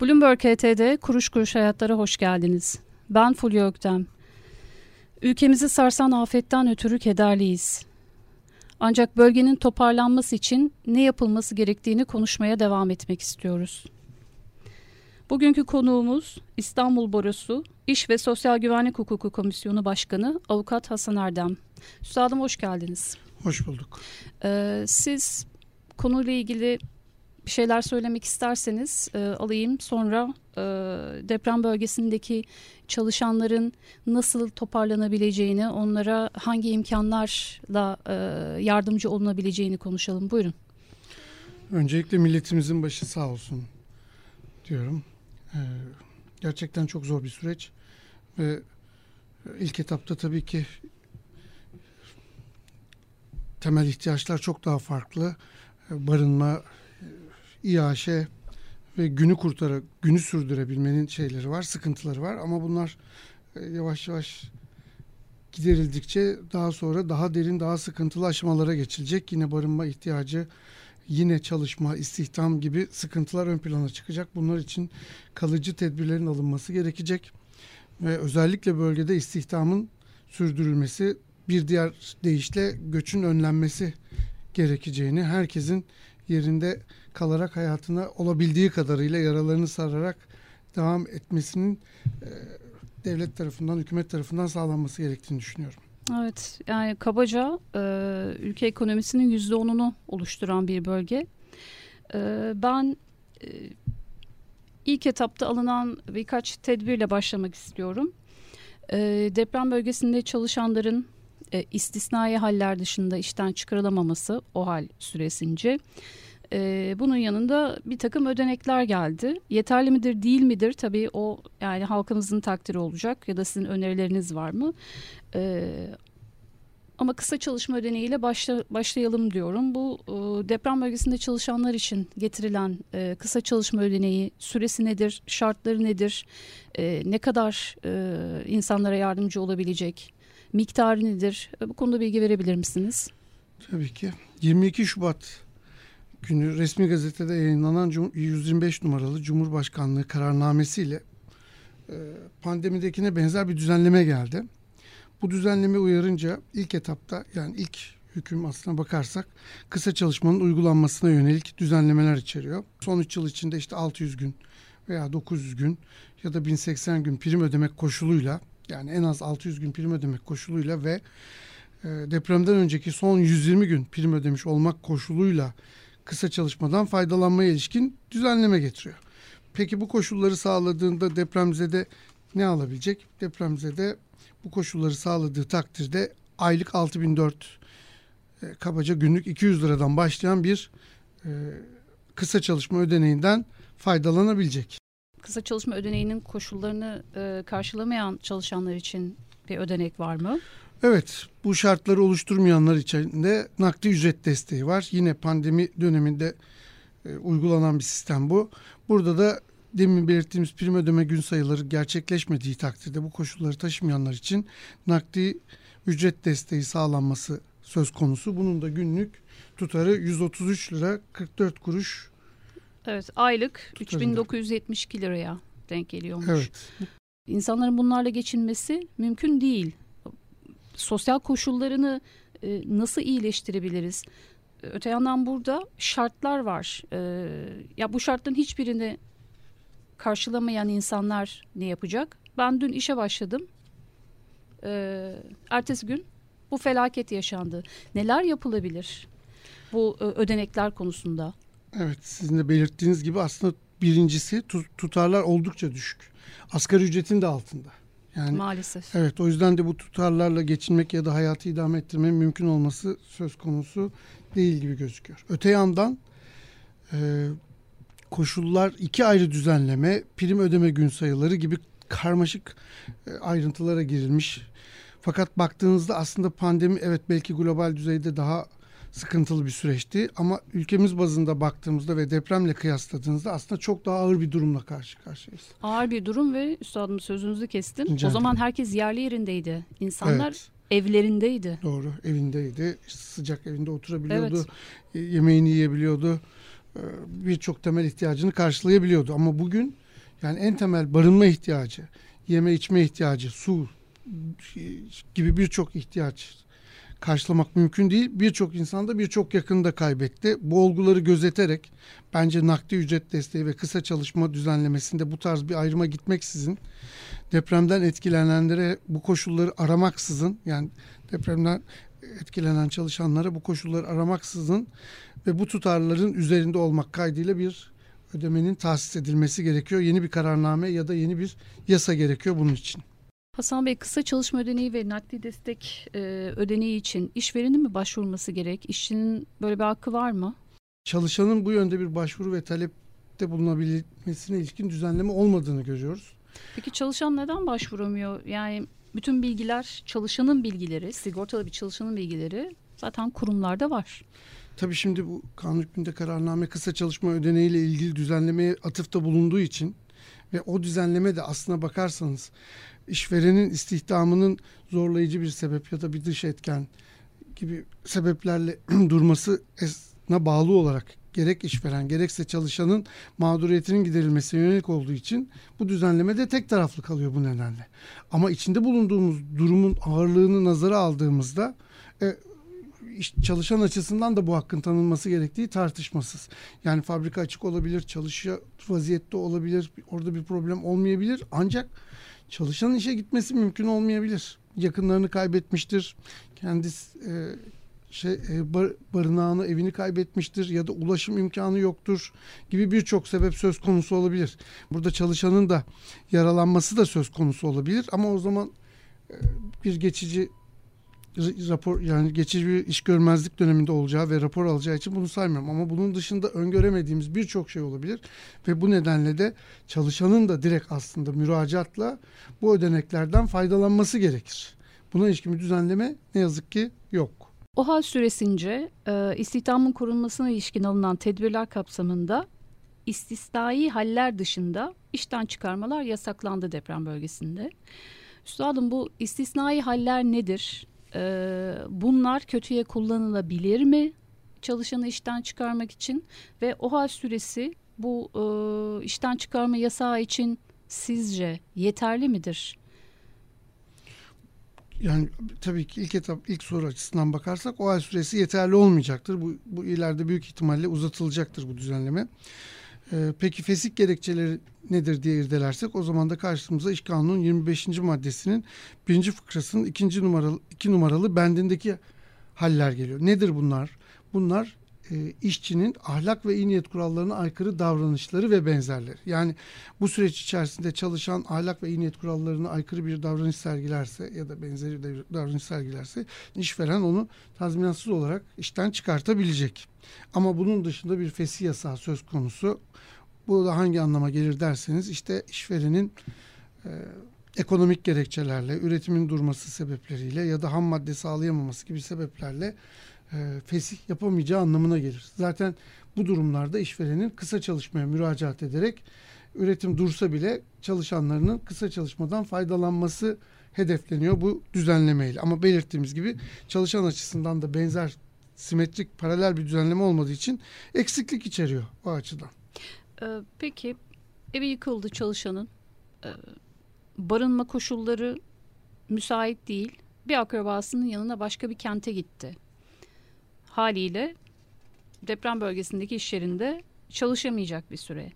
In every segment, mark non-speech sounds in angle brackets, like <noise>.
Bloomberg HT'de Kuruş Kuruş Hayatlara hoş geldiniz. Ben Fulya Öktem. Ülkemizi sarsan afetten ötürü kederliyiz. Ancak bölgenin toparlanması için ne yapılması gerektiğini konuşmaya devam etmek istiyoruz. Bugünkü konuğumuz İstanbul Barosu İş ve Sosyal Güvenlik Hukuku Komisyonu Başkanı Avukat Hasan Erdem. Üstadım hoş geldiniz. Hoş bulduk. Ee, siz konuyla ilgili bir şeyler söylemek isterseniz e, alayım. Sonra e, deprem bölgesindeki çalışanların nasıl toparlanabileceğini, onlara hangi imkanlarla e, yardımcı olunabileceğini konuşalım. Buyurun. Öncelikle milletimizin başı sağ olsun diyorum. Ee, gerçekten çok zor bir süreç ve ilk etapta tabii ki temel ihtiyaçlar çok daha farklı. Barınma, İAŞ ve günü kurtara, günü sürdürebilmenin şeyleri var, sıkıntıları var ama bunlar e, yavaş yavaş giderildikçe daha sonra daha derin, daha sıkıntılı aşamalara geçilecek. Yine barınma ihtiyacı, yine çalışma, istihdam gibi sıkıntılar ön plana çıkacak. Bunlar için kalıcı tedbirlerin alınması gerekecek ve özellikle bölgede istihdamın sürdürülmesi, bir diğer deyişle göçün önlenmesi gerekeceğini, herkesin yerinde kalarak hayatına olabildiği kadarıyla yaralarını sararak devam etmesinin e, devlet tarafından, hükümet tarafından sağlanması gerektiğini düşünüyorum. Evet, yani kabaca e, ülke ekonomisinin yüzde onunu oluşturan bir bölge. E, ben e, ilk etapta alınan birkaç tedbirle başlamak istiyorum. E, deprem bölgesinde çalışanların e, istisnai haller dışında işten çıkarılamaması o hal süresince e, bunun yanında bir takım ödenekler geldi. Yeterli midir değil midir tabii o yani halkımızın takdiri olacak ya da sizin önerileriniz var mı? E, ama kısa çalışma ödeneğiyle başla, başlayalım diyorum. Bu e, deprem bölgesinde çalışanlar için getirilen e, kısa çalışma ödeneği süresi nedir, şartları nedir, e, ne kadar e, insanlara yardımcı olabilecek, miktarı nedir? E, bu konuda bilgi verebilir misiniz? Tabii ki. 22 Şubat günü resmi gazetede yayınlanan 125 numaralı Cumhurbaşkanlığı kararnamesiyle e, pandemidekine benzer bir düzenleme geldi. Bu düzenleme uyarınca ilk etapta yani ilk hüküm aslına bakarsak kısa çalışmanın uygulanmasına yönelik düzenlemeler içeriyor. Son 3 yıl içinde işte 600 gün veya 900 gün ya da 1080 gün prim ödemek koşuluyla yani en az 600 gün prim ödemek koşuluyla ve e, depremden önceki son 120 gün prim ödemiş olmak koşuluyla kısa çalışmadan faydalanmaya ilişkin düzenleme getiriyor. Peki bu koşulları sağladığında depremzede ne alabilecek? Depremzede bu koşulları sağladığı takdirde aylık 6004 e, kabaca günlük 200 liradan başlayan bir e, kısa çalışma ödeneğinden faydalanabilecek. Kısa çalışma ödeneğinin koşullarını e, karşılamayan çalışanlar için bir ödenek var mı? Evet, bu şartları oluşturmayanlar için de nakdi ücret desteği var. Yine pandemi döneminde e, uygulanan bir sistem bu. Burada da demin belirttiğimiz prim ödeme gün sayıları gerçekleşmediği takdirde bu koşulları taşımayanlar için nakdi ücret desteği sağlanması söz konusu. Bunun da günlük tutarı 133 lira 44 kuruş. Evet, aylık tutarında. 3972 liraya denk geliyormuş. Evet. İnsanların bunlarla geçinmesi mümkün değil sosyal koşullarını e, nasıl iyileştirebiliriz? Öte yandan burada şartlar var. E, ya bu şartların hiçbirini karşılamayan insanlar ne yapacak? Ben dün işe başladım. E, ertesi gün bu felaket yaşandı. Neler yapılabilir bu e, ödenekler konusunda? Evet sizin de belirttiğiniz gibi aslında birincisi tutarlar oldukça düşük. Asgari ücretin de altında. Yani, Maalesef. Evet o yüzden de bu tutarlarla geçinmek ya da hayatı idame ettirmenin mümkün olması söz konusu değil gibi gözüküyor. Öte yandan e, koşullar iki ayrı düzenleme, prim ödeme gün sayıları gibi karmaşık e, ayrıntılara girilmiş. Fakat baktığınızda aslında pandemi evet belki global düzeyde daha sıkıntılı bir süreçti. Ama ülkemiz bazında baktığımızda ve depremle kıyasladığınızda aslında çok daha ağır bir durumla karşı karşıyayız. Ağır bir durum ve üstadım sözünüzü kestim. Rica o zaman herkes yerli yerindeydi. İnsanlar evet. evlerindeydi. Doğru evindeydi. Sıcak evinde oturabiliyordu. Evet. Yemeğini yiyebiliyordu. E, birçok temel ihtiyacını karşılayabiliyordu. Ama bugün Yani en temel barınma ihtiyacı, yeme içme ihtiyacı, su gibi birçok ihtiyaç karşılamak mümkün değil. Birçok insan da birçok yakını da kaybetti. Bu olguları gözeterek bence nakdi ücret desteği ve kısa çalışma düzenlemesinde bu tarz bir ayrıma gitmeksizin depremden etkilenenlere bu koşulları aramaksızın yani depremden etkilenen çalışanlara bu koşulları aramaksızın ve bu tutarların üzerinde olmak kaydıyla bir ödemenin tahsis edilmesi gerekiyor. Yeni bir kararname ya da yeni bir yasa gerekiyor bunun için. Hasan Bey kısa çalışma ödeneği ve nakdi destek e, ödeneği için işverenin mi başvurması gerek? İşçinin böyle bir hakkı var mı? Çalışanın bu yönde bir başvuru ve talepte bulunabilmesine ilişkin düzenleme olmadığını görüyoruz. Peki çalışan neden başvuramıyor? Yani bütün bilgiler çalışanın bilgileri, sigortalı bir çalışanın bilgileri zaten kurumlarda var. Tabii şimdi bu kanun hükmünde kararname kısa çalışma ödeneği ile ilgili düzenlemeye atıfta bulunduğu için ve o düzenleme de aslına bakarsanız işverenin istihdamının zorlayıcı bir sebep ya da bir dış etken gibi sebeplerle <clears throat> durmasına bağlı olarak gerek işveren gerekse çalışanın mağduriyetinin giderilmesine yönelik olduğu için bu düzenleme de tek taraflı kalıyor bu nedenle. Ama içinde bulunduğumuz durumun ağırlığını nazara aldığımızda e, çalışan açısından da bu hakkın tanınması gerektiği tartışmasız. Yani fabrika açık olabilir, çalışıyor vaziyette olabilir, orada bir problem olmayabilir. Ancak çalışan işe gitmesi mümkün olmayabilir. Yakınlarını kaybetmiştir, kendisi e, şey e, bar, barınağını, evini kaybetmiştir ya da ulaşım imkanı yoktur gibi birçok sebep söz konusu olabilir. Burada çalışanın da yaralanması da söz konusu olabilir ama o zaman e, bir geçici rapor yani geçici bir iş görmezlik döneminde olacağı ve rapor alacağı için bunu saymıyorum. Ama bunun dışında öngöremediğimiz birçok şey olabilir ve bu nedenle de çalışanın da direkt aslında müracaatla bu ödeneklerden faydalanması gerekir. Buna ilişkin bir düzenleme ne yazık ki yok. O hal süresince e, istihdamın korunmasına ilişkin alınan tedbirler kapsamında istisnai haller dışında işten çıkarmalar yasaklandı deprem bölgesinde. Üstadım bu istisnai haller nedir? E, bunlar kötüye kullanılabilir mi çalışanı işten çıkarmak için ve o hal süresi bu e, işten çıkarma yasağı için sizce yeterli midir? Yani tabii ki ilk etap ilk soru açısından bakarsak o hal süresi yeterli olmayacaktır. Bu, bu ileride büyük ihtimalle uzatılacaktır bu düzenleme. Ee, peki fesik gerekçeleri nedir diye irdelersek o zaman da karşımıza iş kanunun 25. maddesinin birinci fıkrasının ikinci numaralı iki numaralı bendindeki haller geliyor. Nedir bunlar? Bunlar e, işçinin ahlak ve iyi niyet kurallarına aykırı davranışları ve benzerleri. Yani bu süreç içerisinde çalışan ahlak ve iyi niyet kurallarına aykırı bir davranış sergilerse ya da benzeri davranış sergilerse işveren onu tazminatsız olarak işten çıkartabilecek. Ama bunun dışında bir fesih yasağı söz konusu. Bu da hangi anlama gelir derseniz işte işverenin e, ekonomik gerekçelerle, üretimin durması sebepleriyle ya da ham madde sağlayamaması gibi sebeplerle fesih yapamayacağı anlamına gelir. Zaten bu durumlarda işverenin kısa çalışmaya müracaat ederek üretim dursa bile çalışanlarının kısa çalışmadan faydalanması hedefleniyor bu düzenlemeyle. Ama belirttiğimiz gibi çalışan açısından da benzer simetrik paralel bir düzenleme olmadığı için eksiklik içeriyor o açıdan. Ee, peki evi yıkıldı çalışanın. Ee, barınma koşulları müsait değil. Bir akrabasının yanına başka bir kente gitti haliyle deprem bölgesindeki iş yerinde çalışamayacak bir süre.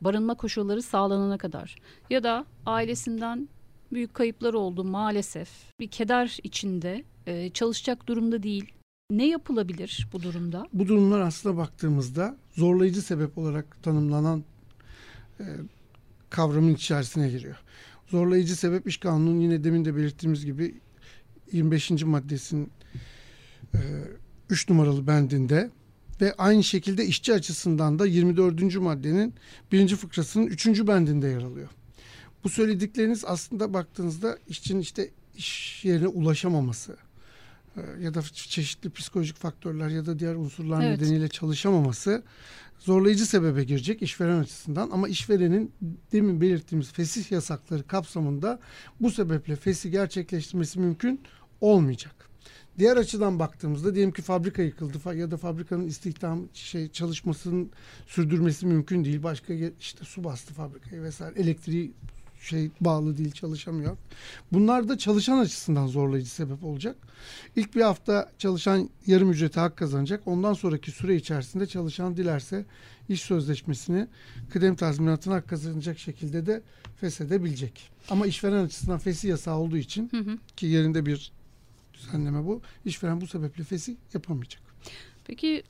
Barınma koşulları sağlanana kadar ya da ailesinden büyük kayıplar oldu maalesef. Bir keder içinde e, çalışacak durumda değil. Ne yapılabilir bu durumda? Bu durumlar aslında baktığımızda zorlayıcı sebep olarak tanımlanan e, kavramın içerisine giriyor. Zorlayıcı sebep iş kanunun yine demin de belirttiğimiz gibi 25. maddesinin e, 3 numaralı bendinde ve aynı şekilde işçi açısından da 24. maddenin birinci fıkrasının 3. bendinde yer alıyor. Bu söyledikleriniz aslında baktığınızda işçinin işte iş yerine ulaşamaması e, ya da çeşitli psikolojik faktörler ya da diğer unsurlar evet. nedeniyle çalışamaması zorlayıcı sebebe girecek işveren açısından ama işverenin demin belirttiğimiz fesih yasakları kapsamında bu sebeple fesih gerçekleştirmesi mümkün olmayacak. Diğer açıdan baktığımızda diyelim ki fabrika yıkıldı ya da fabrikanın istihdam şey çalışmasının sürdürmesi mümkün değil. Başka işte su bastı fabrikayı vesaire. Elektriği şey bağlı değil çalışamıyor. Bunlar da çalışan açısından zorlayıcı sebep olacak. İlk bir hafta çalışan yarım ücreti hak kazanacak. Ondan sonraki süre içerisinde çalışan dilerse iş sözleşmesini kıdem tazminatına hak kazanacak şekilde de feshedebilecek. Ama işveren açısından fesih yasağı olduğu için hı hı. ki yerinde bir düzenleme bu. İşveren bu sebeple fesih yapamayacak. Peki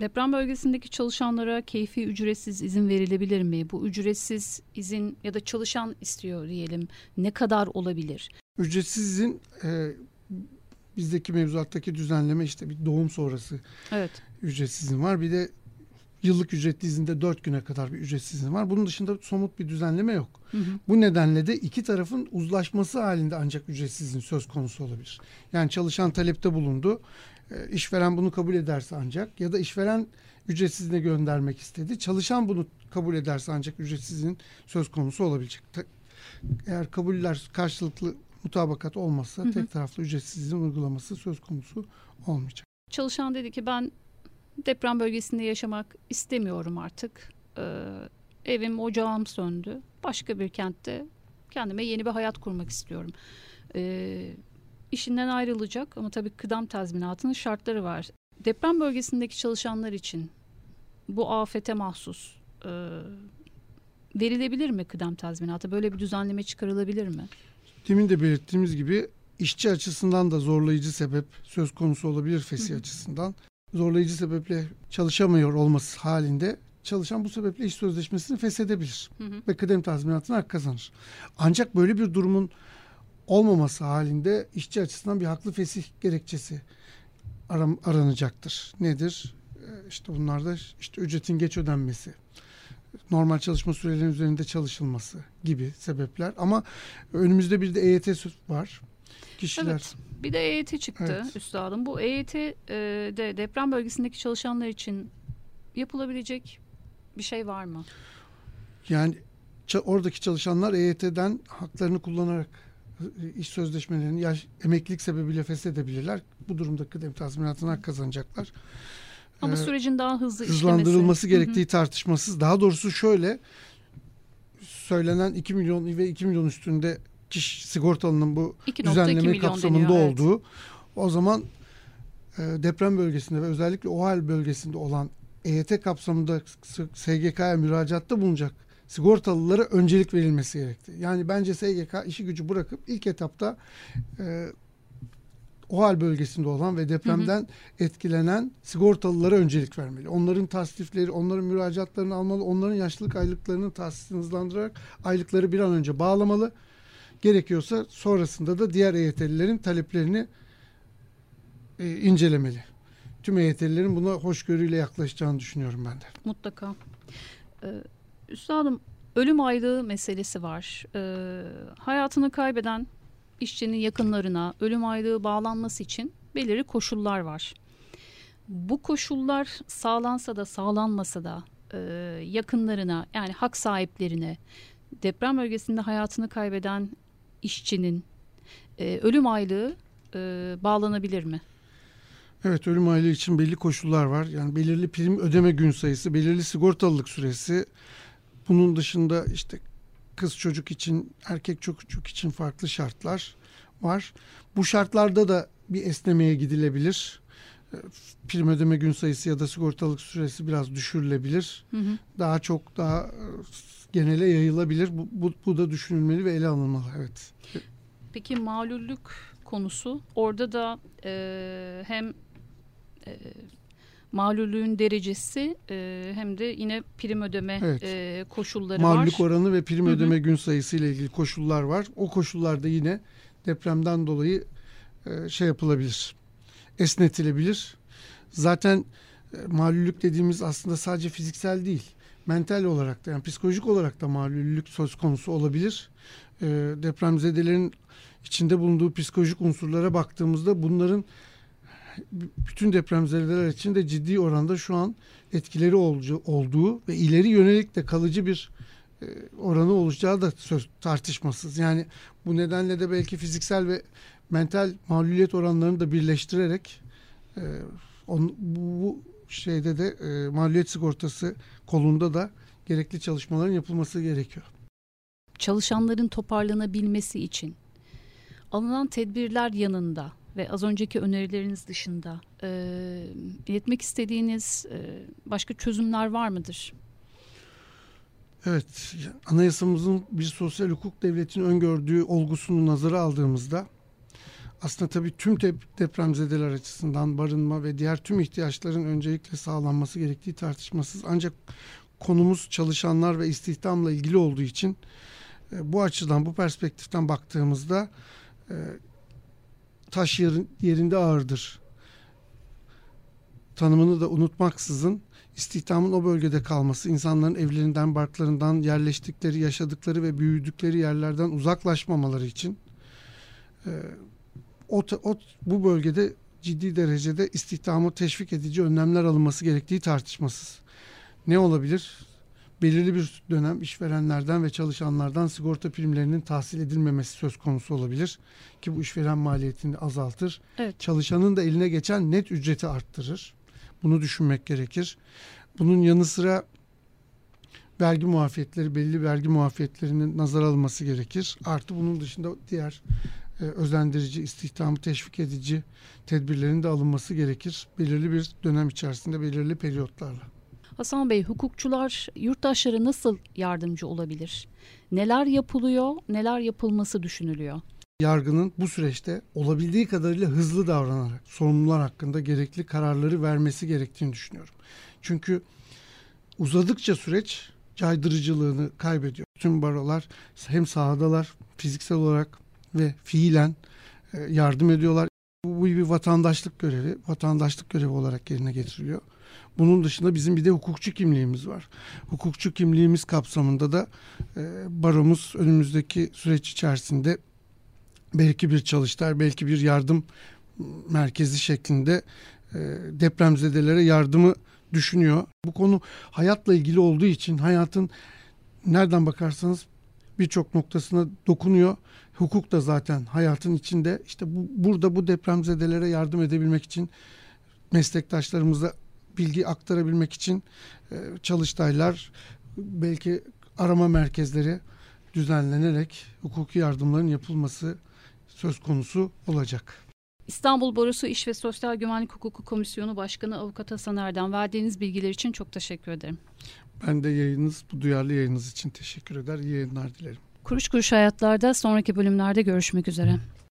Deprem bölgesindeki çalışanlara keyfi ücretsiz izin verilebilir mi? Bu ücretsiz izin ya da çalışan istiyor diyelim. Ne kadar olabilir? Ücretsiz izin e, bizdeki mevzuattaki düzenleme işte bir doğum sonrası evet. ücretsiz izin var. Bir de yıllık ücretli izinde dört güne kadar bir ücretsiz izin var. Bunun dışında somut bir düzenleme yok. Hı hı. Bu nedenle de iki tarafın uzlaşması halinde ancak ücretsiz izin söz konusu olabilir. Yani çalışan talepte bulundu. E, işveren bunu kabul ederse ancak ya da işveren ücretsizine göndermek istedi. Çalışan bunu kabul ederse ancak ücretsizin söz konusu olabilecek. Eğer kabuller karşılıklı mutabakat olmazsa hı hı. tek taraflı ücretsizliğin uygulaması söz konusu olmayacak. Çalışan dedi ki ben deprem bölgesinde yaşamak istemiyorum artık. Ee, evim, ocağım söndü. Başka bir kentte kendime yeni bir hayat kurmak istiyorum. Ee, işinden ayrılacak ama tabii kıdem tazminatının şartları var. Deprem bölgesindeki çalışanlar için bu afete mahsus e, verilebilir mi kıdem tazminatı? Böyle bir düzenleme çıkarılabilir mi? Demin de belirttiğimiz gibi işçi açısından da zorlayıcı sebep söz konusu olabilir fesih açısından. Zorlayıcı sebeple çalışamıyor olması halinde çalışan bu sebeple iş sözleşmesini feshedebilir hı hı. ve kıdem tazminatına hak kazanır. Ancak böyle bir durumun olmaması halinde işçi açısından bir haklı fesih gerekçesi aram, aranacaktır. Nedir? Ee, işte bunlar da işte ücretin geç ödenmesi, normal çalışma sürelerinin üzerinde çalışılması gibi sebepler. Ama önümüzde bir de EYT var. Kişiler evet. Bir de EYT çıktı evet. üstadım. Bu EYT e, de deprem bölgesindeki çalışanlar için yapılabilecek bir şey var mı? Yani oradaki çalışanlar EYT'den haklarını kullanarak iş sözleşmelerini yaş, emeklilik sebebiyle feshedebilirler. Bu durumda kıdem tazminatına hak kazanacaklar. Ama ee, sürecin daha hızlı hızlandırılması işlemesi. gerektiği tartışmasız. Daha doğrusu şöyle söylenen 2 milyon ve 2 milyon üstünde kişi sigortalının bu düzenleme kapsamında deniyor, olduğu evet. o zaman e, deprem bölgesinde ve özellikle OHAL bölgesinde olan EYT kapsamında SGK'ya müracaatta bulunacak sigortalılara öncelik verilmesi gerekti. Yani bence SGK işi gücü bırakıp ilk etapta e, OHAL bölgesinde olan ve depremden hı hı. etkilenen sigortalılara öncelik vermeli. Onların tasdifleri, onların müracaatlarını almalı, onların yaşlılık aylıklarının tahsisini hızlandırarak aylıkları bir an önce bağlamalı. Gerekiyorsa sonrasında da diğer EYT'lilerin taleplerini e, incelemeli. Tüm EYT'lilerin buna hoşgörüyle yaklaşacağını düşünüyorum ben de. Mutlaka. Ee, Üstadım ölüm aylığı meselesi var. Ee, hayatını kaybeden işçinin yakınlarına ölüm aylığı bağlanması için belirli koşullar var. Bu koşullar sağlansa da sağlanmasa da e, yakınlarına yani hak sahiplerine deprem bölgesinde hayatını kaybeden işçinin e, ölüm aylığı e, bağlanabilir mi? Evet ölüm aylığı için belli koşullar var. Yani belirli prim ödeme gün sayısı, belirli sigortalılık süresi, bunun dışında işte kız çocuk için, erkek çocuk için farklı şartlar var. Bu şartlarda da bir esnemeye gidilebilir. Prim ödeme gün sayısı ya da sigortalık süresi biraz düşürülebilir. Hı hı. Daha çok daha e, genele yayılabilir. Bu, bu, bu da düşünülmeli ve ele alınmalı. Evet. Peki malüllük konusu orada da e, hem e, malulluğun derecesi e, hem de yine prim ödeme evet. e, koşulları Mağlulluk var. Mağlulluk oranı ve prim Hı-hı. ödeme gün sayısı ile ilgili koşullar var. O koşullarda yine depremden dolayı e, şey yapılabilir. Esnetilebilir. Zaten e, malüllük dediğimiz aslında sadece fiziksel değil. Mental olarak da yani psikolojik olarak da malüllük söz konusu olabilir. E, depremzedelerin içinde bulunduğu psikolojik unsurlara baktığımızda bunların bütün depremzedeler için de ciddi oranda şu an etkileri olduğu ve ileri yönelik de kalıcı bir e, oranı olacağı da söz tartışmasız. Yani bu nedenle de belki fiziksel ve mental mağluliyet oranlarını da birleştirerek e, on, bu, şeyde de e, mağluliyet sigortası kolunda da gerekli çalışmaların yapılması gerekiyor. Çalışanların toparlanabilmesi için alınan tedbirler yanında ve az önceki önerileriniz dışında e, iletmek istediğiniz e, başka çözümler var mıdır? Evet, anayasamızın bir sosyal hukuk devletinin öngördüğü olgusunu nazara aldığımızda aslında tabii tüm depremzedeler açısından barınma ve diğer tüm ihtiyaçların öncelikle sağlanması gerektiği tartışmasız. Ancak konumuz çalışanlar ve istihdamla ilgili olduğu için e, bu açıdan, bu perspektiften baktığımızda e, taş yerinde ağırdır tanımını da unutmaksızın istihdamın o bölgede kalması, insanların evlerinden, barklarından, yerleştikleri, yaşadıkları ve büyüdükleri yerlerden uzaklaşmamaları için e, o, o, bu bölgede ciddi derecede istihdamı teşvik edici önlemler alınması gerektiği tartışmasız. Ne olabilir? Belirli bir dönem işverenlerden ve çalışanlardan sigorta primlerinin tahsil edilmemesi söz konusu olabilir ki bu işveren maliyetini azaltır. Evet. Çalışanın da eline geçen net ücreti arttırır. Bunu düşünmek gerekir. Bunun yanı sıra vergi muafiyetleri, belli vergi muafiyetlerinin nazar alınması gerekir. Artı bunun dışında diğer e, özendirici, istihdamı teşvik edici tedbirlerin de alınması gerekir. Belirli bir dönem içerisinde, belirli periyotlarla. Hasan Bey, hukukçular yurttaşlara nasıl yardımcı olabilir? Neler yapılıyor, neler yapılması düşünülüyor? yargının bu süreçte olabildiği kadarıyla hızlı davranarak sorumlular hakkında gerekli kararları vermesi gerektiğini düşünüyorum. Çünkü uzadıkça süreç caydırıcılığını kaybediyor. Tüm barolar hem sahadalar fiziksel olarak ve fiilen e, yardım ediyorlar. Bu bir vatandaşlık görevi, vatandaşlık görevi olarak yerine getiriliyor. Bunun dışında bizim bir de hukukçu kimliğimiz var. Hukukçu kimliğimiz kapsamında da e, baromuz önümüzdeki süreç içerisinde belki bir çalıştay, belki bir yardım merkezi şeklinde e, depremzedelere yardımı düşünüyor. Bu konu hayatla ilgili olduğu için hayatın nereden bakarsanız birçok noktasına dokunuyor. Hukuk da zaten hayatın içinde. İşte bu, burada bu depremzedelere yardım edebilmek için meslektaşlarımıza bilgi aktarabilmek için e, çalıştaylar belki arama merkezleri düzenlenerek hukuki yardımların yapılması söz konusu olacak. İstanbul Borusu İş ve Sosyal Güvenlik Hukuku Komisyonu Başkanı Avukat Hasan Erdem verdiğiniz bilgiler için çok teşekkür ederim. Ben de yayınınız, bu duyarlı yayınınız için teşekkür eder. İyi yayınlar dilerim. Kuruş Kuruş Hayatlar'da sonraki bölümlerde görüşmek üzere.